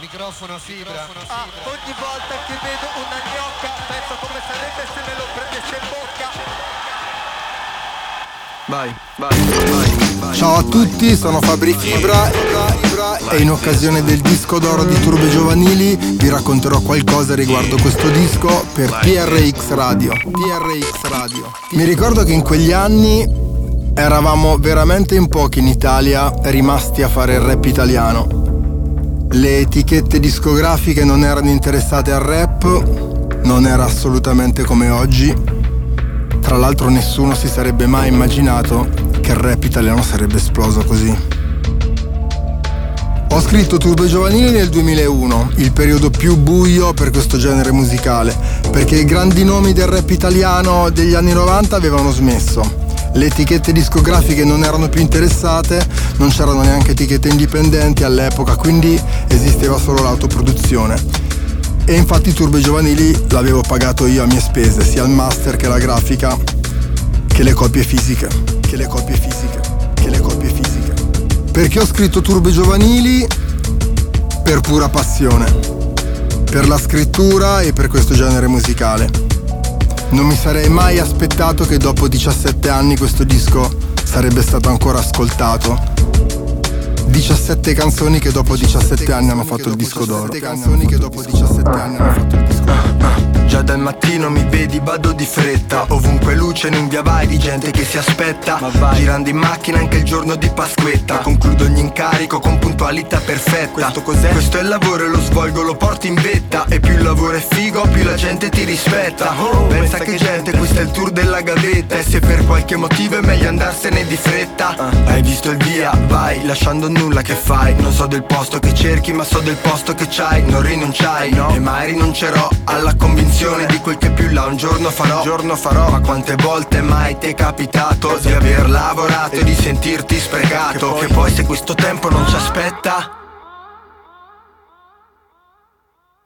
Microfono a fibra. Ah, ogni volta che vedo una gnocca penso come sarebbe se me lo prendesse in bocca. Vai, vai, vai. Ciao a tutti, sono Fabri Fibra e in occasione del disco d'oro di Turbe Giovanili vi racconterò qualcosa riguardo questo disco per PRX Radio. PRX Radio. Mi ricordo che in quegli anni eravamo veramente in pochi in Italia rimasti a fare il rap italiano. Le etichette discografiche non erano interessate al rap, non era assolutamente come oggi. Tra l'altro nessuno si sarebbe mai immaginato che il rap italiano sarebbe esploso così. Ho scritto Turbo Giovanili nel 2001, il periodo più buio per questo genere musicale, perché i grandi nomi del rap italiano degli anni 90 avevano smesso le etichette discografiche non erano più interessate, non c'erano neanche etichette indipendenti all'epoca, quindi esisteva solo l'autoproduzione. E infatti Turbe Giovanili l'avevo pagato io a mie spese, sia il master che la grafica, che le copie fisiche, che le copie fisiche, che le copie fisiche. Perché ho scritto Turbe Giovanili? Per pura passione, per la scrittura e per questo genere musicale. Non mi sarei mai aspettato che dopo 17 anni questo disco sarebbe stato ancora ascoltato. 17 canzoni che dopo 17 anni hanno fatto il disco d'oro. 17 canzoni che dopo 17 anni hanno fatto il disco d'oro. Già dal mattino mi vedi, vado di fretta. Ovunque luce in un via vai di gente che si aspetta. Girando in macchina anche il giorno di Pasquetta. Concludo ogni incarico con puntualità perfetta. Questo cos'è? Questo è il lavoro e lo svolgo, lo porto in vetta. E più il lavoro è figo, più la gente ti rispetta. Oh, Pensa che gente, questo è il tour della gavetta. E se per qualche motivo è meglio andarsene di fretta. Uh. Hai visto il via? Vai, lasciando nulla che fai? Non so del posto che cerchi, ma so del posto che c'hai. Non rinunciai, no. e mai rinuncerò alla convinzione sensazione di quel che più là un giorno farò, un giorno farò Ma quante volte mai ti è capitato di aver lavorato e di sentirti sprecato? Che poi se questo tempo non ci aspetta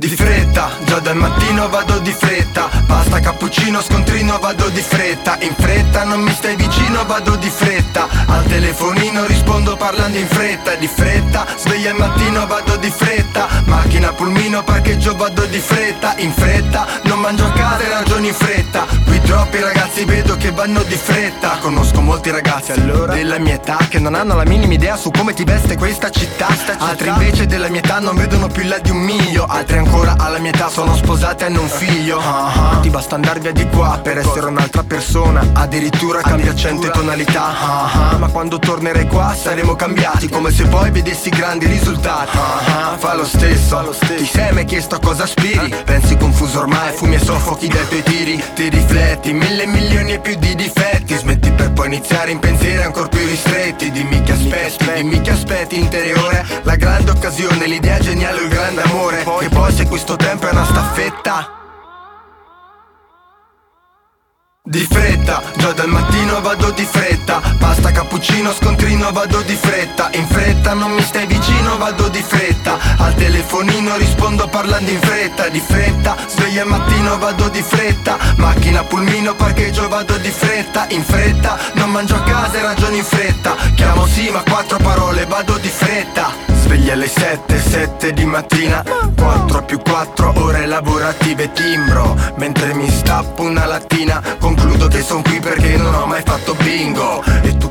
Di fretta, già dal mattino vado di fretta. Pasta, cappuccino, scontrino, vado di fretta. In fretta, non mi stai vicino, vado di fretta. Al telefonino rispondo parlando in fretta. Di fretta, sveglia al mattino, vado di fretta. Macchina, pulmino, parcheggio, vado di fretta. In fretta, non mangio a casa e ragioni in fretta. Qui troppi ragazzi vedo che vanno di fretta. Conosco molti ragazzi allora della mia età Che non hanno la minima idea su come ti veste questa città. Altri invece della mia età non vedono più là di un miglio Altri ancora ancora alla mia età sono sposate e hanno un figlio uh-huh. Ti basta andar via di qua per essere un'altra persona Addirittura cambia accento e tonalità uh-huh. Ma quando tornerai qua saremo cambiati Come se poi vedessi grandi risultati uh-huh. Fa lo stesso, ti sei mai chiesto a cosa aspiri? Pensi confuso ormai, fumi e soffochi dai tuoi tiri Ti rifletti, mille milioni e più di difetti Smetti per poi iniziare in pensieri ancora più ristretti Dimmi che aspetti, dimmi che aspetti interiore La grande occasione, l'idea geniale, il grande amore Che poi se questo tempo è una staffetta. Di fretta, già dal mattino vado di fretta. Pasta, cappuccino, scontrino, vado di fretta. In fretta, non mi stai vicino, vado di fretta. Al telefonino rispondo parlando in fretta. Di fretta, sveglia al mattino, vado di fretta. Macchina, pulmino, parcheggio, vado di fretta. In fretta, non mangio a casa e ragioni in fretta. Chiamo sì, ma quattro parole, vado di fretta Sveglia alle 7, 7 di mattina. 4 più 4 ore lavorative timbro Mentre mi stappo una lattina. Concludo che son qui perché non ho mai fatto bingo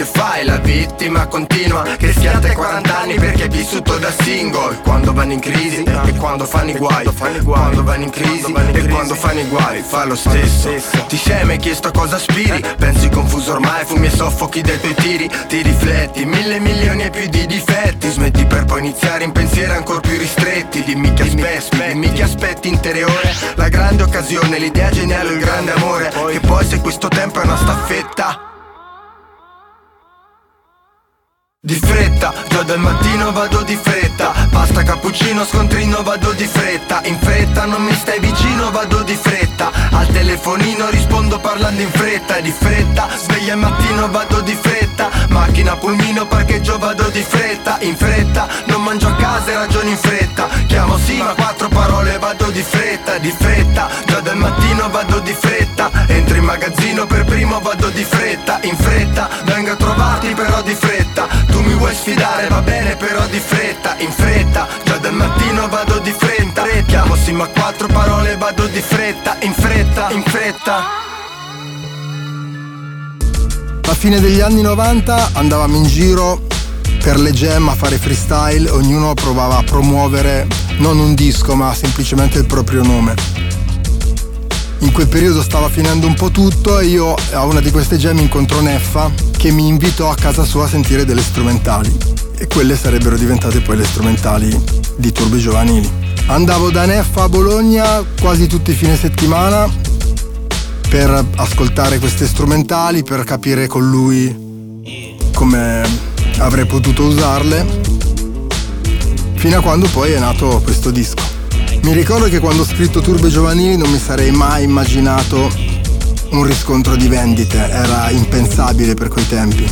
che fai? La vittima continua Che schiatta ai 40 anni perché hai vissuto da single. Quando vanno in crisi e quando fanno i guai Quando vanno in crisi e quando fanno i guai Fa lo stesso. Ti sei mai chiesto cosa aspiri? Pensi confuso ormai, fumi e soffochi dai tuoi tiri Ti rifletti, mille milioni e più di difetti Smetti per poi iniziare in pensieri ancora più ristretti Dimmi che aspetti, dimmi che aspetti interiore La grande occasione, l'idea geniale, il grande amore Che poi se questo tempo è una staffetta Di fretta, già dal mattino vado di fretta. Pasta, cappuccino, scontrino, vado di fretta. In fretta, non mi stai vicino, vado di fretta. Al telefonino rispondo parlando in fretta. Di fretta, sveglia al mattino, vado di fretta. Macchina, pulmino, parcheggio, vado di fretta. In fretta, non mangio a casa e ragioni in fretta. Chiamo sì, ma quattro parole, vado di fretta. Di fretta, già dal mattino vado di fretta. Entro in magazzino per primo, vado di fretta. In fretta, vengo a trovarti però di fretta. Tu mi vuoi sfidare, va bene però di fretta, in fretta. Già dal mattino vado minuti ma quattro parole vado di fretta, in fretta, in fretta. A fine degli anni 90 andavamo in giro per le jam a fare freestyle, ognuno provava a promuovere non un disco ma semplicemente il proprio nome. In quel periodo stava finendo un po' tutto e io a una di queste jam incontro Neffa che mi invitò a casa sua a sentire delle strumentali e quelle sarebbero diventate poi le strumentali di Turbe Giovanili. Andavo da Neffa a Bologna quasi tutti i fine settimana per ascoltare queste strumentali, per capire con lui come avrei potuto usarle, fino a quando poi è nato questo disco. Mi ricordo che quando ho scritto Turbe Giovanili non mi sarei mai immaginato un riscontro di vendite, era impensabile per quei tempi.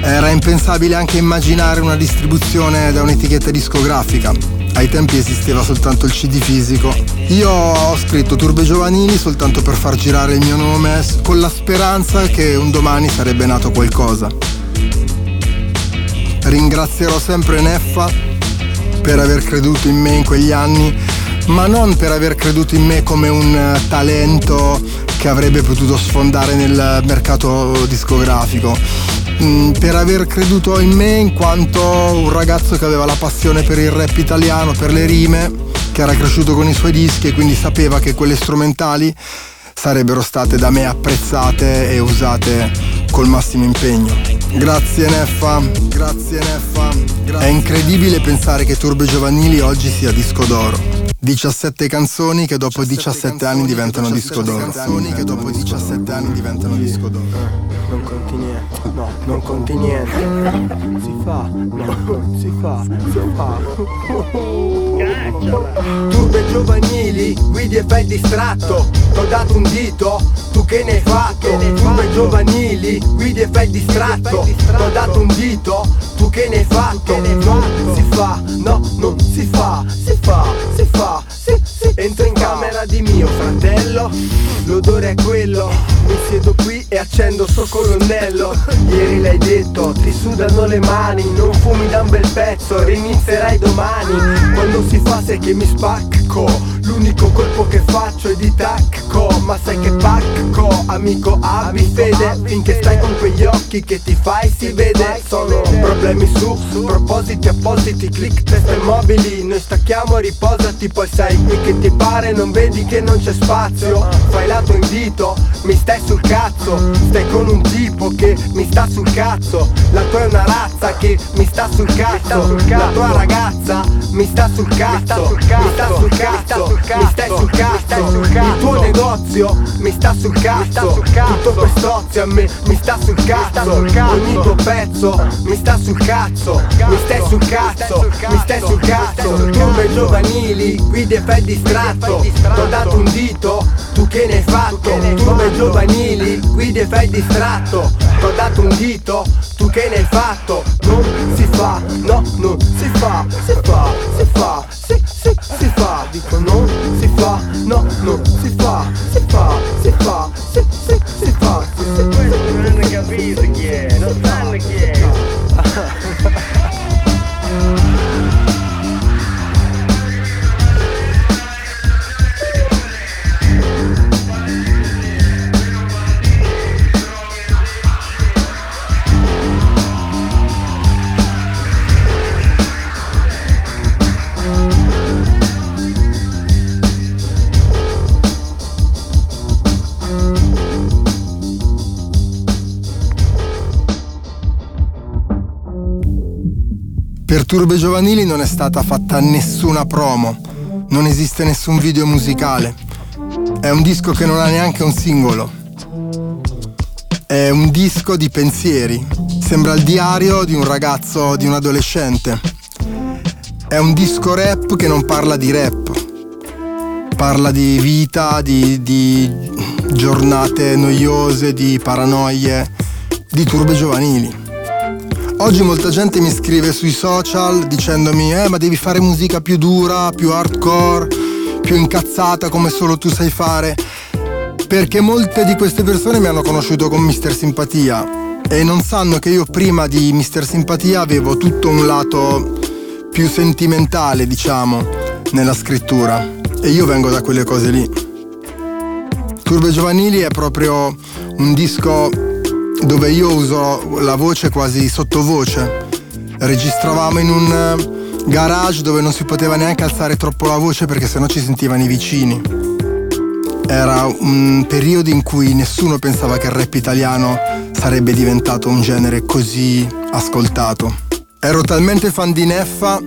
Era impensabile anche immaginare una distribuzione da un'etichetta discografica. Ai tempi esisteva soltanto il CD fisico. Io ho scritto Turbe Giovanili soltanto per far girare il mio nome con la speranza che un domani sarebbe nato qualcosa. Ringrazierò sempre Neffa per aver creduto in me in quegli anni, ma non per aver creduto in me come un eh, talento che avrebbe potuto sfondare nel mercato discografico, mm, per aver creduto in me in quanto un ragazzo che aveva la passione per il rap italiano, per le rime, che era cresciuto con i suoi dischi e quindi sapeva che quelle strumentali sarebbero state da me apprezzate e usate col massimo impegno. Grazie Neffa, grazie Neffa. Grazie. È incredibile pensare che Turbe Giovanili oggi sia disco d'oro. 17 canzoni che dopo 17 anni diventano disco d'oro. Canzoni che dopo 17 anni diventano disco d'oro. Non conti niente, no, non conti niente. Si fa, no, si fa, si fa. Turbe giovanili, guidi e fai distratto T'ho dato un dito, tu che ne hai fatto? Turbe giovanili, guidi e fai distratto T'ho dato un dito, tu che ne hai fatto? Non si fa, no, non si fa, si fa, si fa, di mio fratello, l'odore è quello. Mi siedo qui e accendo sto colonnello. Ieri l'hai detto, ti sudano le mani. Non fumi da un bel pezzo, rinizierai domani. Quando si fa sai che mi spacco. L'unico colpo che faccio è di tacco. Ma sai che pacco, amico abbi fede. Finché stai con quegli occhi che ti fai si vede. Sono problemi su, propositi appositi Click teste mobili, noi stacchiamo riposati Poi sai qui che ti pare, non vedi che non c'è spazio Fai lato invito, mi stai sul cazzo. Stai con un tipo che mi sta sul cazzo. La tua è una razza che mi sta sul cazzo. La tua ragazza mi sta sul cazzo. Mi sta sul cazzo, mi stai sul cazzo. Il tuo negozio mi sta sul cazzo. Tutto per stozzi a me mi sta sul cazzo. Ogni tuo pezzo mi sta sul cazzo. Mi stai sul cazzo, mi stai sul cazzo. Turbe giovanili, guidi e fai distratto T'ho dato un dito, tu che ne hai fatto? Turbe giovanili, guidi e fai distratto T'ho dato un dito, tu che ne hai fatto? Non si fa, no, non si fa, si fa, si fa, si, si, si fa Dico non si fa, no, non si fa, si fa, Turbe Giovanili non è stata fatta nessuna promo, non esiste nessun video musicale. È un disco che non ha neanche un singolo. È un disco di pensieri. Sembra il diario di un ragazzo, di un adolescente. È un disco rap che non parla di rap. Parla di vita, di, di giornate noiose, di paranoie, di turbe giovanili. Oggi molta gente mi scrive sui social dicendomi eh ma devi fare musica più dura, più hardcore, più incazzata come solo tu sai fare. Perché molte di queste persone mi hanno conosciuto con Mister Simpatia e non sanno che io prima di Mister Simpatia avevo tutto un lato più sentimentale, diciamo, nella scrittura. E io vengo da quelle cose lì. Turbe Giovanili è proprio un disco dove io uso la voce quasi sottovoce. Registravamo in un eh, garage dove non si poteva neanche alzare troppo la voce perché sennò ci sentivano i vicini. Era un periodo in cui nessuno pensava che il rap italiano sarebbe diventato un genere così ascoltato. Ero talmente fan di Neffa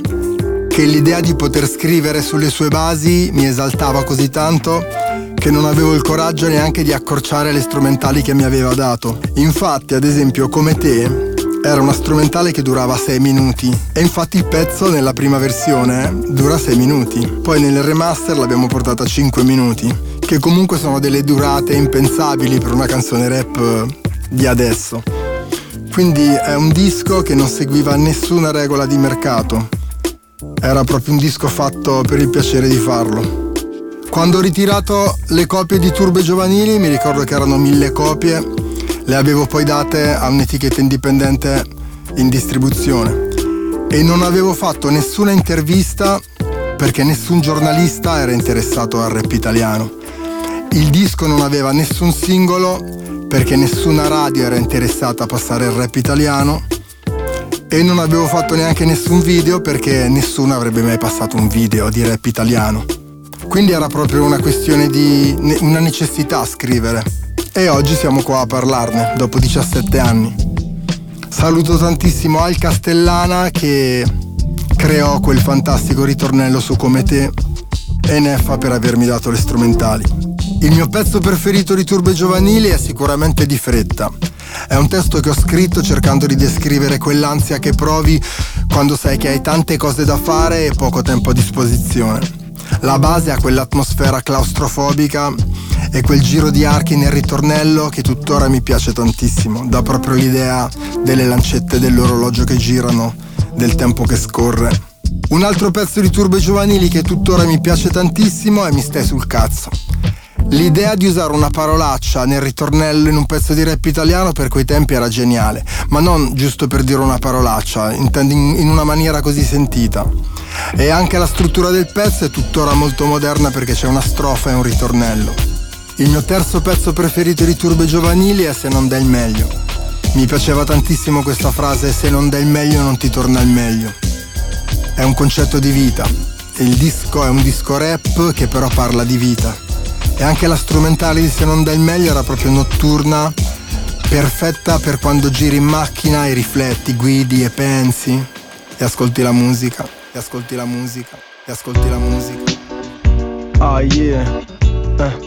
che l'idea di poter scrivere sulle sue basi mi esaltava così tanto che non avevo il coraggio neanche di accorciare le strumentali che mi aveva dato. Infatti, ad esempio, come te, era una strumentale che durava 6 minuti e infatti il pezzo nella prima versione dura 6 minuti. Poi nel remaster l'abbiamo portata a 5 minuti, che comunque sono delle durate impensabili per una canzone rap di adesso. Quindi è un disco che non seguiva nessuna regola di mercato. Era proprio un disco fatto per il piacere di farlo. Quando ho ritirato le copie di Turbe Giovanili, mi ricordo che erano mille copie, le avevo poi date a un'etichetta indipendente in distribuzione e non avevo fatto nessuna intervista perché nessun giornalista era interessato al rap italiano. Il disco non aveva nessun singolo perché nessuna radio era interessata a passare il rap italiano e non avevo fatto neanche nessun video perché nessuno avrebbe mai passato un video di rap italiano. Quindi era proprio una questione di una necessità scrivere. E oggi siamo qua a parlarne, dopo 17 anni. Saluto tantissimo Al Castellana che creò quel fantastico ritornello su Come te e Neffa per avermi dato le strumentali. Il mio pezzo preferito di Turbe Giovanili è sicuramente Di fretta. È un testo che ho scritto cercando di descrivere quell'ansia che provi quando sai che hai tante cose da fare e poco tempo a disposizione. La base ha quell'atmosfera claustrofobica e quel giro di archi nel ritornello che tuttora mi piace tantissimo. Dà proprio l'idea delle lancette dell'orologio che girano, del tempo che scorre. Un altro pezzo di Turbe Giovanili che tuttora mi piace tantissimo è Mi stai sul cazzo. L'idea di usare una parolaccia nel ritornello in un pezzo di rap italiano per quei tempi era geniale, ma non giusto per dire una parolaccia, intendi in una maniera così sentita. E anche la struttura del pezzo è tuttora molto moderna perché c'è una strofa e un ritornello. Il mio terzo pezzo preferito di Turbe Giovanili è Se non dai il meglio. Mi piaceva tantissimo questa frase Se non dai il meglio non ti torna il meglio. È un concetto di vita. Il disco è un disco rap che però parla di vita e anche la strumentale di Se non dai il meglio era proprio notturna, perfetta per quando giri in macchina e rifletti, guidi e pensi e ascolti la musica, e ascolti la musica, e ascolti la musica. Ah yeah. Eh.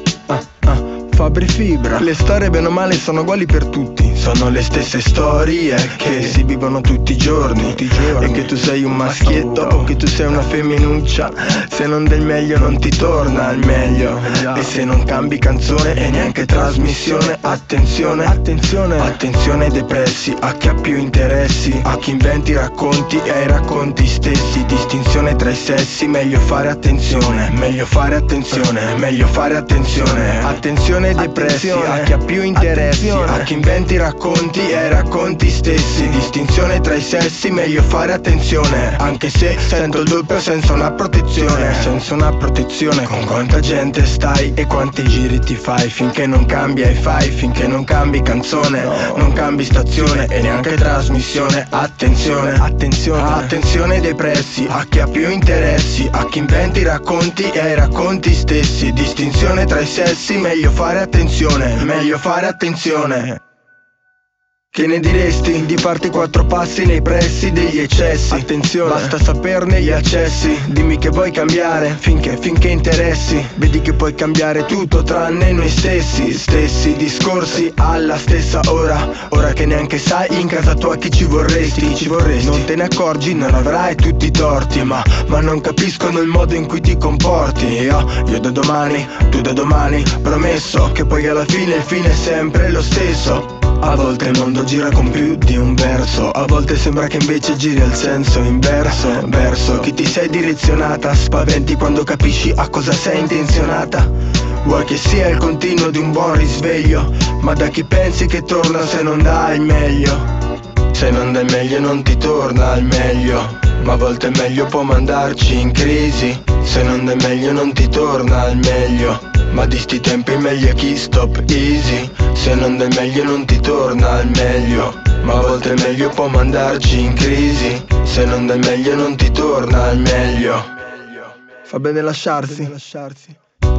Fabri Fibra. Le storie bene o male sono uguali per tutti. Sono le stesse storie che si vivono tutti i giorni, tutti i giorni. E che tu sei un maschietto o che tu sei una femminuccia. Se non del meglio non ti torna al meglio. E se non cambi canzone e neanche trasmissione Attenzione, attenzione, attenzione ai depressi A chi ha più interessi A chi inventi racconti e ai racconti stessi. Distinzione tra i sessi Meglio fare attenzione. Meglio fare attenzione Meglio fare attenzione. Attenzione depressi A chi ha più interessi Attenzione. A chi inventi racconti e racconti stessi. Distinzione tra i sessi Meglio fare attenzione Anche se sento il doppio senza una protezione. Senza una protezione Con quanta gente stai e quanti giri ti fai. Finché non cambi ai fai. Finché non cambi canzone no. Non cambi stazione e neanche trasmissione. Attenzione Attenzione. Attenzione depressi A chi ha più interessi A chi inventi racconti e racconti stessi. Distinzione tra i sessi Meglio fare attenzione, meglio fare attenzione. Che ne diresti di farti quattro passi nei pressi degli eccessi? Attenzione, basta saperne gli accessi. Dimmi che vuoi cambiare finché, finché interessi. Vedi che puoi cambiare tutto tranne noi stessi. Stessi discorsi alla stessa ora. Ora che neanche sai in casa tua chi ci vorresti. Ci vorresti. Non te ne accorgi, non avrai tutti i torti. Ma, ma non capiscono il modo in cui ti comporti. Io, io da domani, tu da domani. Promesso che poi alla fine il fine è sempre lo stesso. A volte il mondo gira con più di un verso. A volte sembra che invece giri al senso inverso. Verso chi ti sei direzionata Spaventi quando capisci a cosa sei intenzionata. Vuoi che sia il continuo di un buon risveglio Ma da chi pensi che torna se non dà il meglio? Se non dai meglio non ti torna al meglio Ma a volte è meglio può mandarci in crisi. Se non è meglio non ti torna al meglio Ma di sti tempi meglio è chi stop easy. Se non è meglio non ti torna al meglio. Ma a volte è meglio può mandarci in crisi. Se non è meglio non ti torna al meglio. Fa bene lasciarsi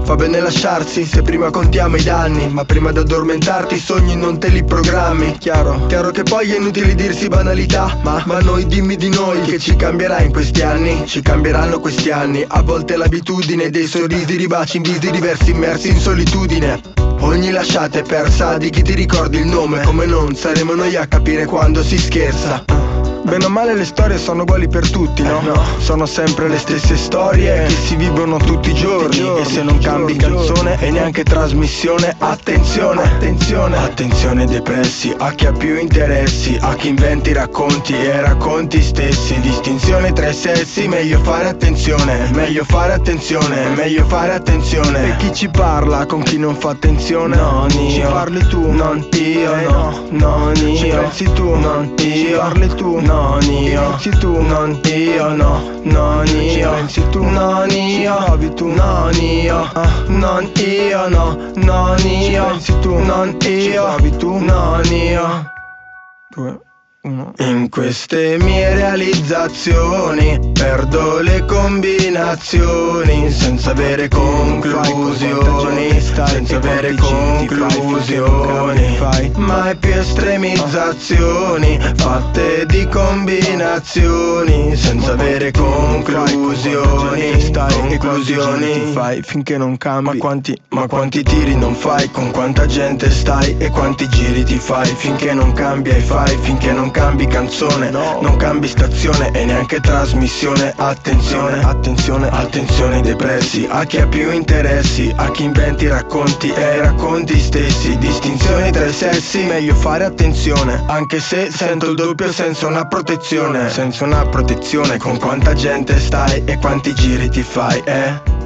Fa bene lasciarsi se prima contiamo i danni Ma prima di addormentarti i sogni non te li programmi. Chiaro, chiaro che poi è inutile dirsi banalità Ma, ma noi dimmi di noi che ci cambierà in questi anni. Ci cambieranno questi anni A volte l'abitudine dei sorrisi ribaci in visi diversi immersi in solitudine. Ogni lasciata è persa di chi ti ricordi il nome? Come non saremo noi a capire quando si scherza Bene o male le storie sono uguali per tutti, no? no. Sono sempre le stesse storie che si vivono tutti i giorni, E se non cambi canzone e neanche trasmissione Attenzione, attenzione. Attenzione depressi A chi ha più interessi A chi inventi racconti e racconti stessi. Distinzione tra i sessi Meglio fare attenzione Meglio fare attenzione Meglio fare attenzione. E chi ci parla con chi non fa attenzione? Non io. Ci parli tu? Non io eh no Non io. Ci pensi tu? Non io. Ci parli tu Non io. Pensi tu. Non io no Non io. Ci tu. Non io. Provi tu. Non io. Non io no Non io. Pensi tu. Non io. Provi tu. Non io. Due in queste mie realizzazioni perdo le combinazioni senza avere conclusioni, senza avere conclusioni, mai più estremizzazioni fatte di combinazioni senza avere conclusioni, conclusioni. fai finché non cambi, ma quanti, ma quanti tiri non fai, con quanta gente stai e quanti giri ti fai? Finché non cambia e fai, finché non cambi canzone Non cambi stazione e neanche trasmissione. Attenzione, attenzione, attenzione ai depressi. A chi ha più interessi, a chi inventi racconti e racconti stessi. Distinzioni tra i sessi, meglio fare attenzione Anche se sento il doppio senza una protezione. Senza una protezione con quanta gente stai e quanti giri ti fai, eh